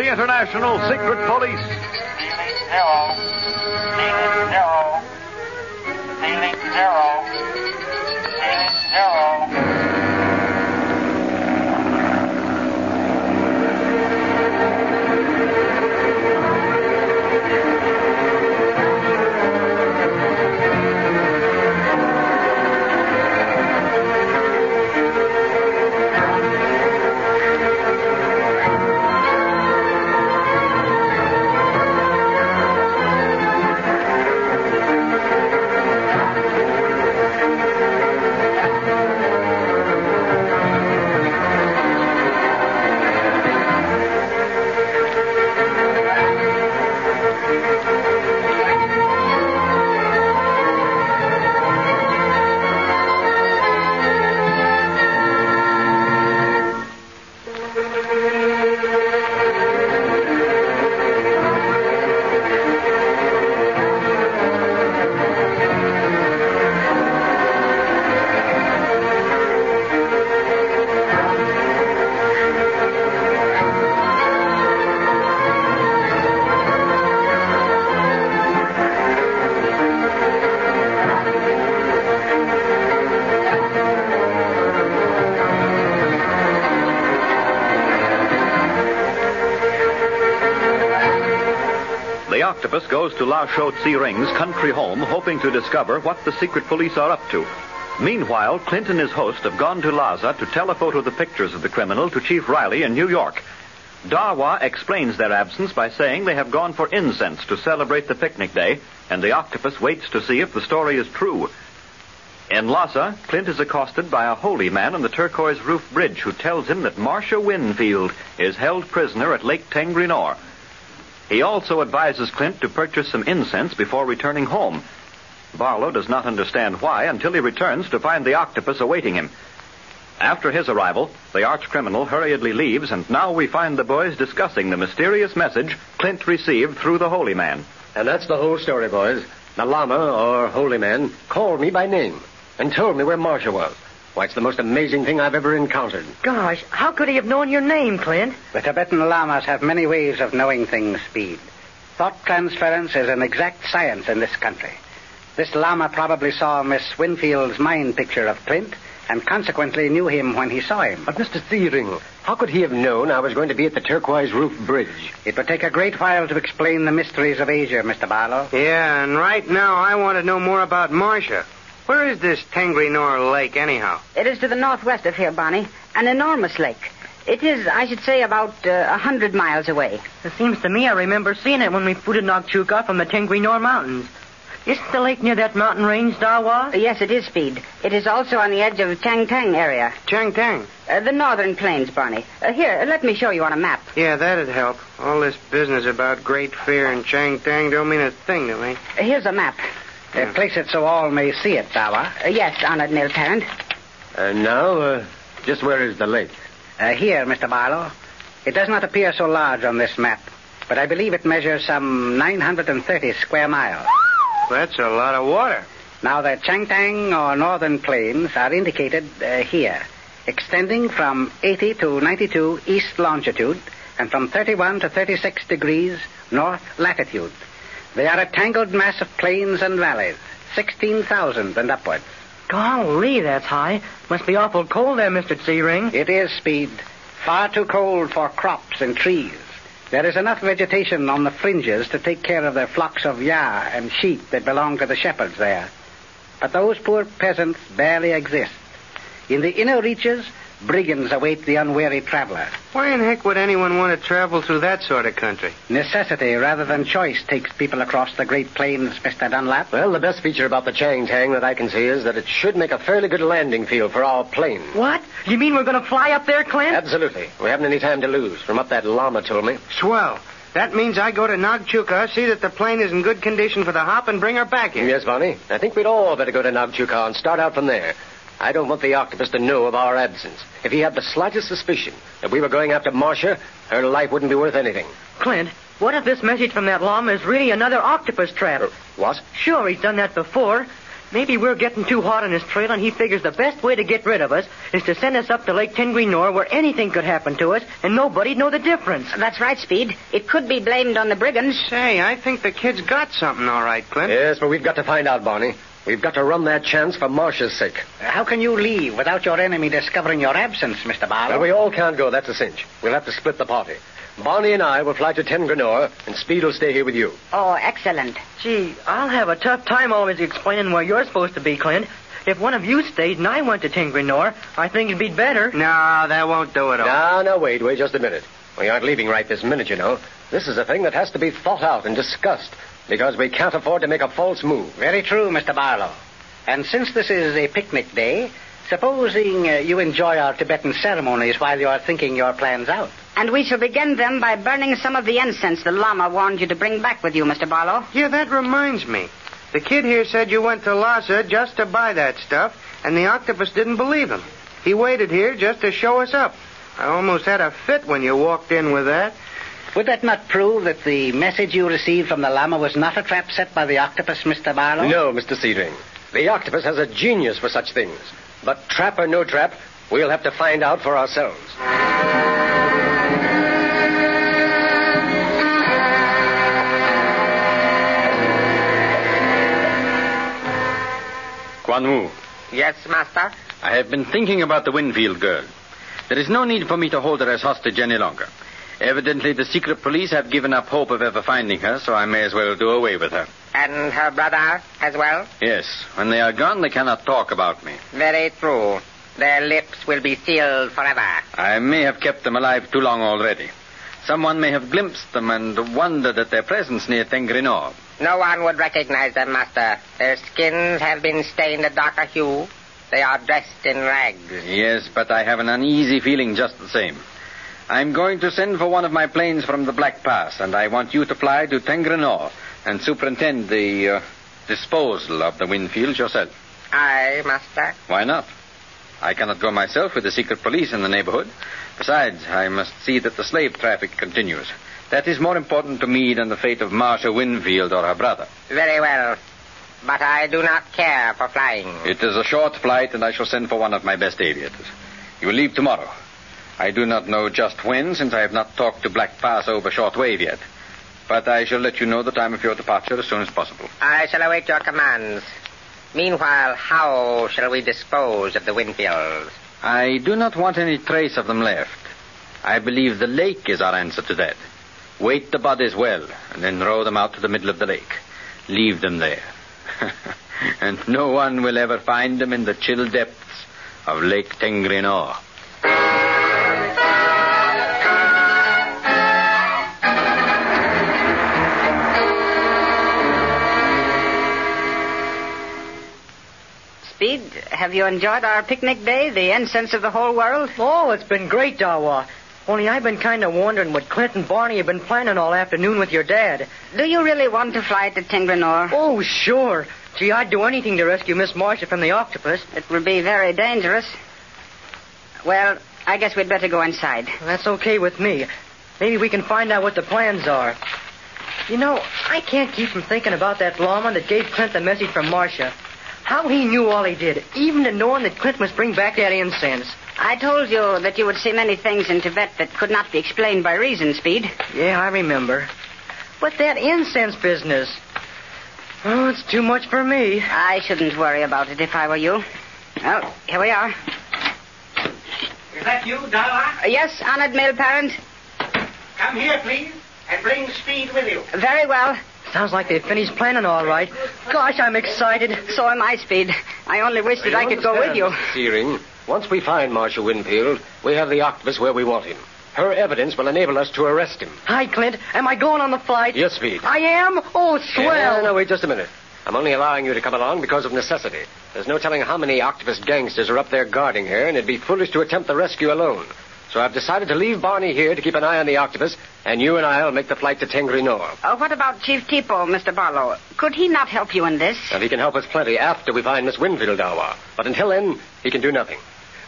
the International Secret Police. Zero. Ceiling zero. Ceiling zero. Octopus goes to La Chaux Tse Ring's country home, hoping to discover what the secret police are up to. Meanwhile, Clint and his host have gone to Lhasa to telephoto the pictures of the criminal to Chief Riley in New York. Dawa explains their absence by saying they have gone for incense to celebrate the picnic day, and the octopus waits to see if the story is true. In Lhasa, Clint is accosted by a holy man on the turquoise roof bridge who tells him that Marcia Winfield is held prisoner at Lake Tengrinor. He also advises Clint to purchase some incense before returning home. Barlow does not understand why until he returns to find the octopus awaiting him. After his arrival, the arch criminal hurriedly leaves, and now we find the boys discussing the mysterious message Clint received through the holy man. And that's the whole story, boys. The Lama, or holy man, called me by name and told me where Marcia was. Why, it's the most amazing thing I've ever encountered. Gosh, how could he have known your name, Clint? The Tibetan lamas have many ways of knowing things, Speed. Thought transference is an exact science in this country. This lama probably saw Miss Winfield's mind picture of Clint and consequently knew him when he saw him. But, Mr. Searing, how could he have known I was going to be at the turquoise roof bridge? It would take a great while to explain the mysteries of Asia, Mr. Barlow. Yeah, and right now I want to know more about Marcia. Where is this Tengrinor Lake, anyhow? It is to the northwest of here, Bonnie. An enormous lake. It is, I should say, about uh, a hundred miles away. It seems to me I remember seeing it when we footed Nagchuka from the Tengrinor Mountains. Isn't the lake near that mountain range, Dawa? Uh, yes, it is, Speed. It is also on the edge of Chang Tang area. Chang Tang. Uh, the northern plains, Barney. Uh, here, let me show you on a map. Yeah, that'd help. All this business about Great Fear and Chang Tang don't mean a thing to me. Uh, here's a map. Uh, place it so all may see it, Dawa. Uh, yes, honored male parent. And now, uh, just where is the lake? Uh, here, Mr. Barlow. It does not appear so large on this map, but I believe it measures some 930 square miles. That's a lot of water. Now, the Changtang or northern plains are indicated uh, here, extending from 80 to 92 east longitude and from 31 to 36 degrees north latitude. They are a tangled mass of plains and valleys, 16,000 and upwards. Golly, that's high. Must be awful cold there, Mr. Searing. It is, Speed. Far too cold for crops and trees. There is enough vegetation on the fringes to take care of their flocks of yaa and sheep that belong to the shepherds there. But those poor peasants barely exist. In the inner reaches, brigands await the unwary traveler. Why in heck would anyone want to travel through that sort of country? Necessity rather than choice takes people across the Great Plains, Mr. Dunlap. Well, the best feature about the Chang Tang that I can see is that it should make a fairly good landing field for our plane. What? You mean we're going to fly up there, Clint? Absolutely. We haven't any time to lose. From up that lama told me. Swell. That means I go to Nagchuka, see that the plane is in good condition for the hop, and bring her back here. Yes, Bonnie. I think we'd all better go to Nagchuka and start out from there. I don't want the octopus to know of our absence. If he had the slightest suspicion that we were going after Marcia, her life wouldn't be worth anything. Clint, what if this message from that lama is really another octopus trap? Uh, what? Sure, he's done that before. Maybe we're getting too hot on his trail, and he figures the best way to get rid of us is to send us up to Lake Tengrinor where anything could happen to us, and nobody'd know the difference. That's right, Speed. It could be blamed on the brigands. Say, I think the kid's got something all right, Clint. Yes, but we've got to find out, Barney. We've got to run that chance for Marcia's sake. How can you leave without your enemy discovering your absence, Mr. Barlow? Well, we all can't go, that's a cinch. We'll have to split the party. Barney and I will fly to Tengrinor, and Speed will stay here with you. Oh, excellent. Gee, I'll have a tough time always explaining where you're supposed to be, Clint. If one of you stayed and I went to Tengrinor, I think it'd be better. No, that won't do it all. No, no, wait, wait just a minute. We aren't leaving right this minute, you know. This is a thing that has to be thought out and discussed, because we can't afford to make a false move. Very true, Mr. Barlow. And since this is a picnic day, supposing uh, you enjoy our Tibetan ceremonies while you are thinking your plans out. And we shall begin them by burning some of the incense the Lama warned you to bring back with you, Mr. Barlow. Yeah, that reminds me. The kid here said you went to Lhasa just to buy that stuff, and the octopus didn't believe him. He waited here just to show us up. I almost had a fit when you walked in with that. Would that not prove that the message you received from the Lama was not a trap set by the octopus, Mr. Barlow? No, Mr. Searing. The octopus has a genius for such things. But trap or no trap, we'll have to find out for ourselves. Quan Wu, Yes, master? I have been thinking about the Winfield girl. There is no need for me to hold her as hostage any longer. Evidently, the secret police have given up hope of ever finding her, so I may as well do away with her. And her brother as well? Yes, when they are gone, they cannot talk about me. Very true. Their lips will be sealed forever. I may have kept them alive too long already. Someone may have glimpsed them and wondered at their presence near Tengrinor. No one would recognize them, master. Their skins have been stained a darker hue. They are dressed in rags. Yes, but I have an uneasy feeling just the same. I'm going to send for one of my planes from the Black Pass, and I want you to fly to Tengrinor and superintend the uh, disposal of the Winfields yourself. Aye, master. Why not? I cannot go myself with the secret police in the neighborhood. Besides, I must see that the slave traffic continues. That is more important to me than the fate of Marcia Winfield or her brother. Very well. But I do not care for flying. It is a short flight, and I shall send for one of my best aviators. You will leave tomorrow. I do not know just when, since I have not talked to Black Pass over shortwave yet. But I shall let you know the time of your departure as soon as possible. I shall await your commands. Meanwhile, how shall we dispose of the Winfields? I do not want any trace of them left. I believe the lake is our answer to that. Weight the bodies well, and then row them out to the middle of the lake. Leave them there. and no one will ever find them in the chill depths of Lake Tengrinor. Speed, have you enjoyed our picnic day, the incense of the whole world? Oh, it's been great, Dawa. Only I've been kind of wondering what Clint and Barney have been planning all afternoon with your dad. Do you really want to fly to Tengrinor? Oh, sure. Gee, I'd do anything to rescue Miss Marcia from the octopus. It would be very dangerous. Well, I guess we'd better go inside. That's okay with me. Maybe we can find out what the plans are. You know, I can't keep from thinking about that lawman that gave Clint the message from Marcia. How he knew all he did, even to knowing that Clint must bring back that incense. I told you that you would see many things in Tibet that could not be explained by reason, Speed. Yeah, I remember. But that incense business. Oh, it's too much for me. I shouldn't worry about it if I were you. Well, here we are. Is that you, Dawa? Uh, yes, honored male parent. Come here, please, and bring Speed with you. Very well. Sounds like they've finished planning all right. Gosh, I'm excited. So am I, Speed. I only wish that I could go with you. Searing, once we find Marcia Winfield, we have the octopus where we want him. Her evidence will enable us to arrest him. Hi, Clint. Am I going on the flight? Yes, Speed. I am? Oh, swell. Yeah, no, wait just a minute. I'm only allowing you to come along because of necessity. There's no telling how many octopus gangsters are up there guarding her, and it'd be foolish to attempt the rescue alone. So I've decided to leave Barney here to keep an eye on the octopus, and you and I'll make the flight to Tengrinor. Uh, what about Chief Tipo, Mr. Barlow? Could he not help you in this? And he can help us plenty after we find Miss Winfield, Dawa. But until then, he can do nothing.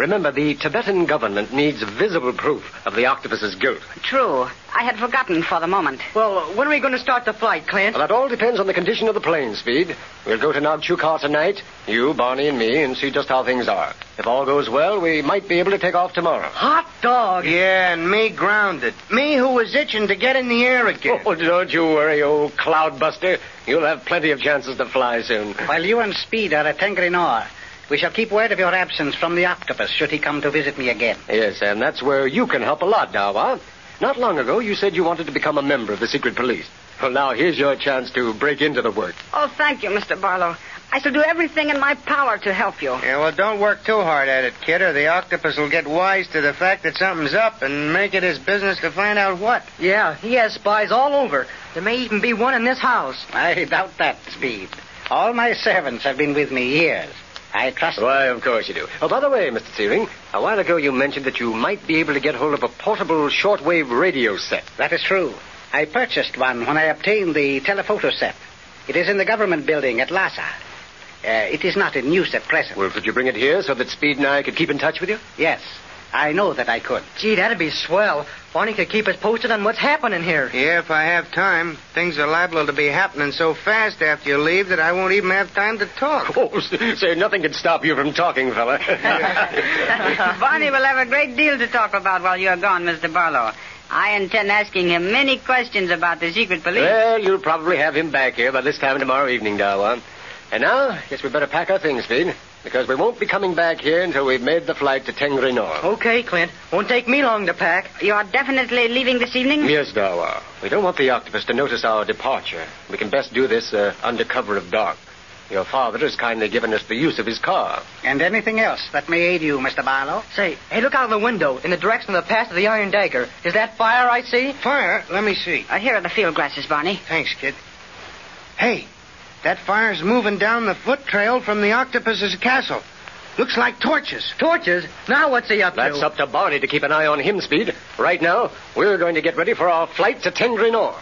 Remember, the Tibetan government needs visible proof of the octopus's guilt. True. I had forgotten for the moment. Well, when are we going to start the flight, Clint? Well, that all depends on the condition of the plane, Speed. We'll go to Nagchuka tonight, you, Barney, and me, and see just how things are. If all goes well, we might be able to take off tomorrow. Hot dog. Yeah, and me grounded. Me who was itching to get in the air again. Oh, don't you worry, old cloudbuster. You'll have plenty of chances to fly soon. While you and Speed are at Tengrinor, we shall keep word of your absence from the octopus should he come to visit me again. Yes, and that's where you can help a lot, Dawa. Not long ago, you said you wanted to become a member of the secret police. Well, now here's your chance to break into the work. Oh, thank you, Mr. Barlow. I shall do everything in my power to help you. Yeah, well, don't work too hard at it, kid, or the octopus will get wise to the fact that something's up and make it his business to find out what. Yeah, he has spies all over. There may even be one in this house. I doubt that, Speed. All my servants have been with me years. I trust Why, of course you do. Oh, by the way, Mr. Searing, a while ago you mentioned that you might be able to get hold of a portable shortwave radio set. That is true. I purchased one when I obtained the telephoto set. It is in the government building at Lhasa. Uh, it is not in use at present. Well, could you bring it here so that Speed and I could keep in touch with you? Yes, I know that I could. Gee, that'd be swell. Barney could keep us posted on what's happening here. Yeah, if I have time. Things are liable to be happening so fast after you leave that I won't even have time to talk. Oh, say, nothing can stop you from talking, fella. Barney will have a great deal to talk about while you're gone, Mr. Barlow. I intend asking him many questions about the secret police. well, you'll probably have him back here by this time tomorrow evening, Dawa. And now, guess we'd better pack our things, Speed, because we won't be coming back here until we've made the flight to Tengrinor. Okay, Clint. Won't take me long to pack. You're definitely leaving this evening? Yes, Dawa. We don't want the octopus to notice our departure. We can best do this uh, under cover of dark. Your father has kindly given us the use of his car. And anything else that may aid you, Mr. Barlow? Say, hey, look out of the window in the direction of the pass of the Iron Dagger. Is that fire I see? Fire? Let me see. Uh, here are the field glasses, Barney. Thanks, kid. Hey, that fire's moving down the foot trail from the octopus's castle. Looks like torches. Torches? Now what's he up That's to? up to Barney to keep an eye on him, Speed. Right now, we're going to get ready for our flight to Tengrinor.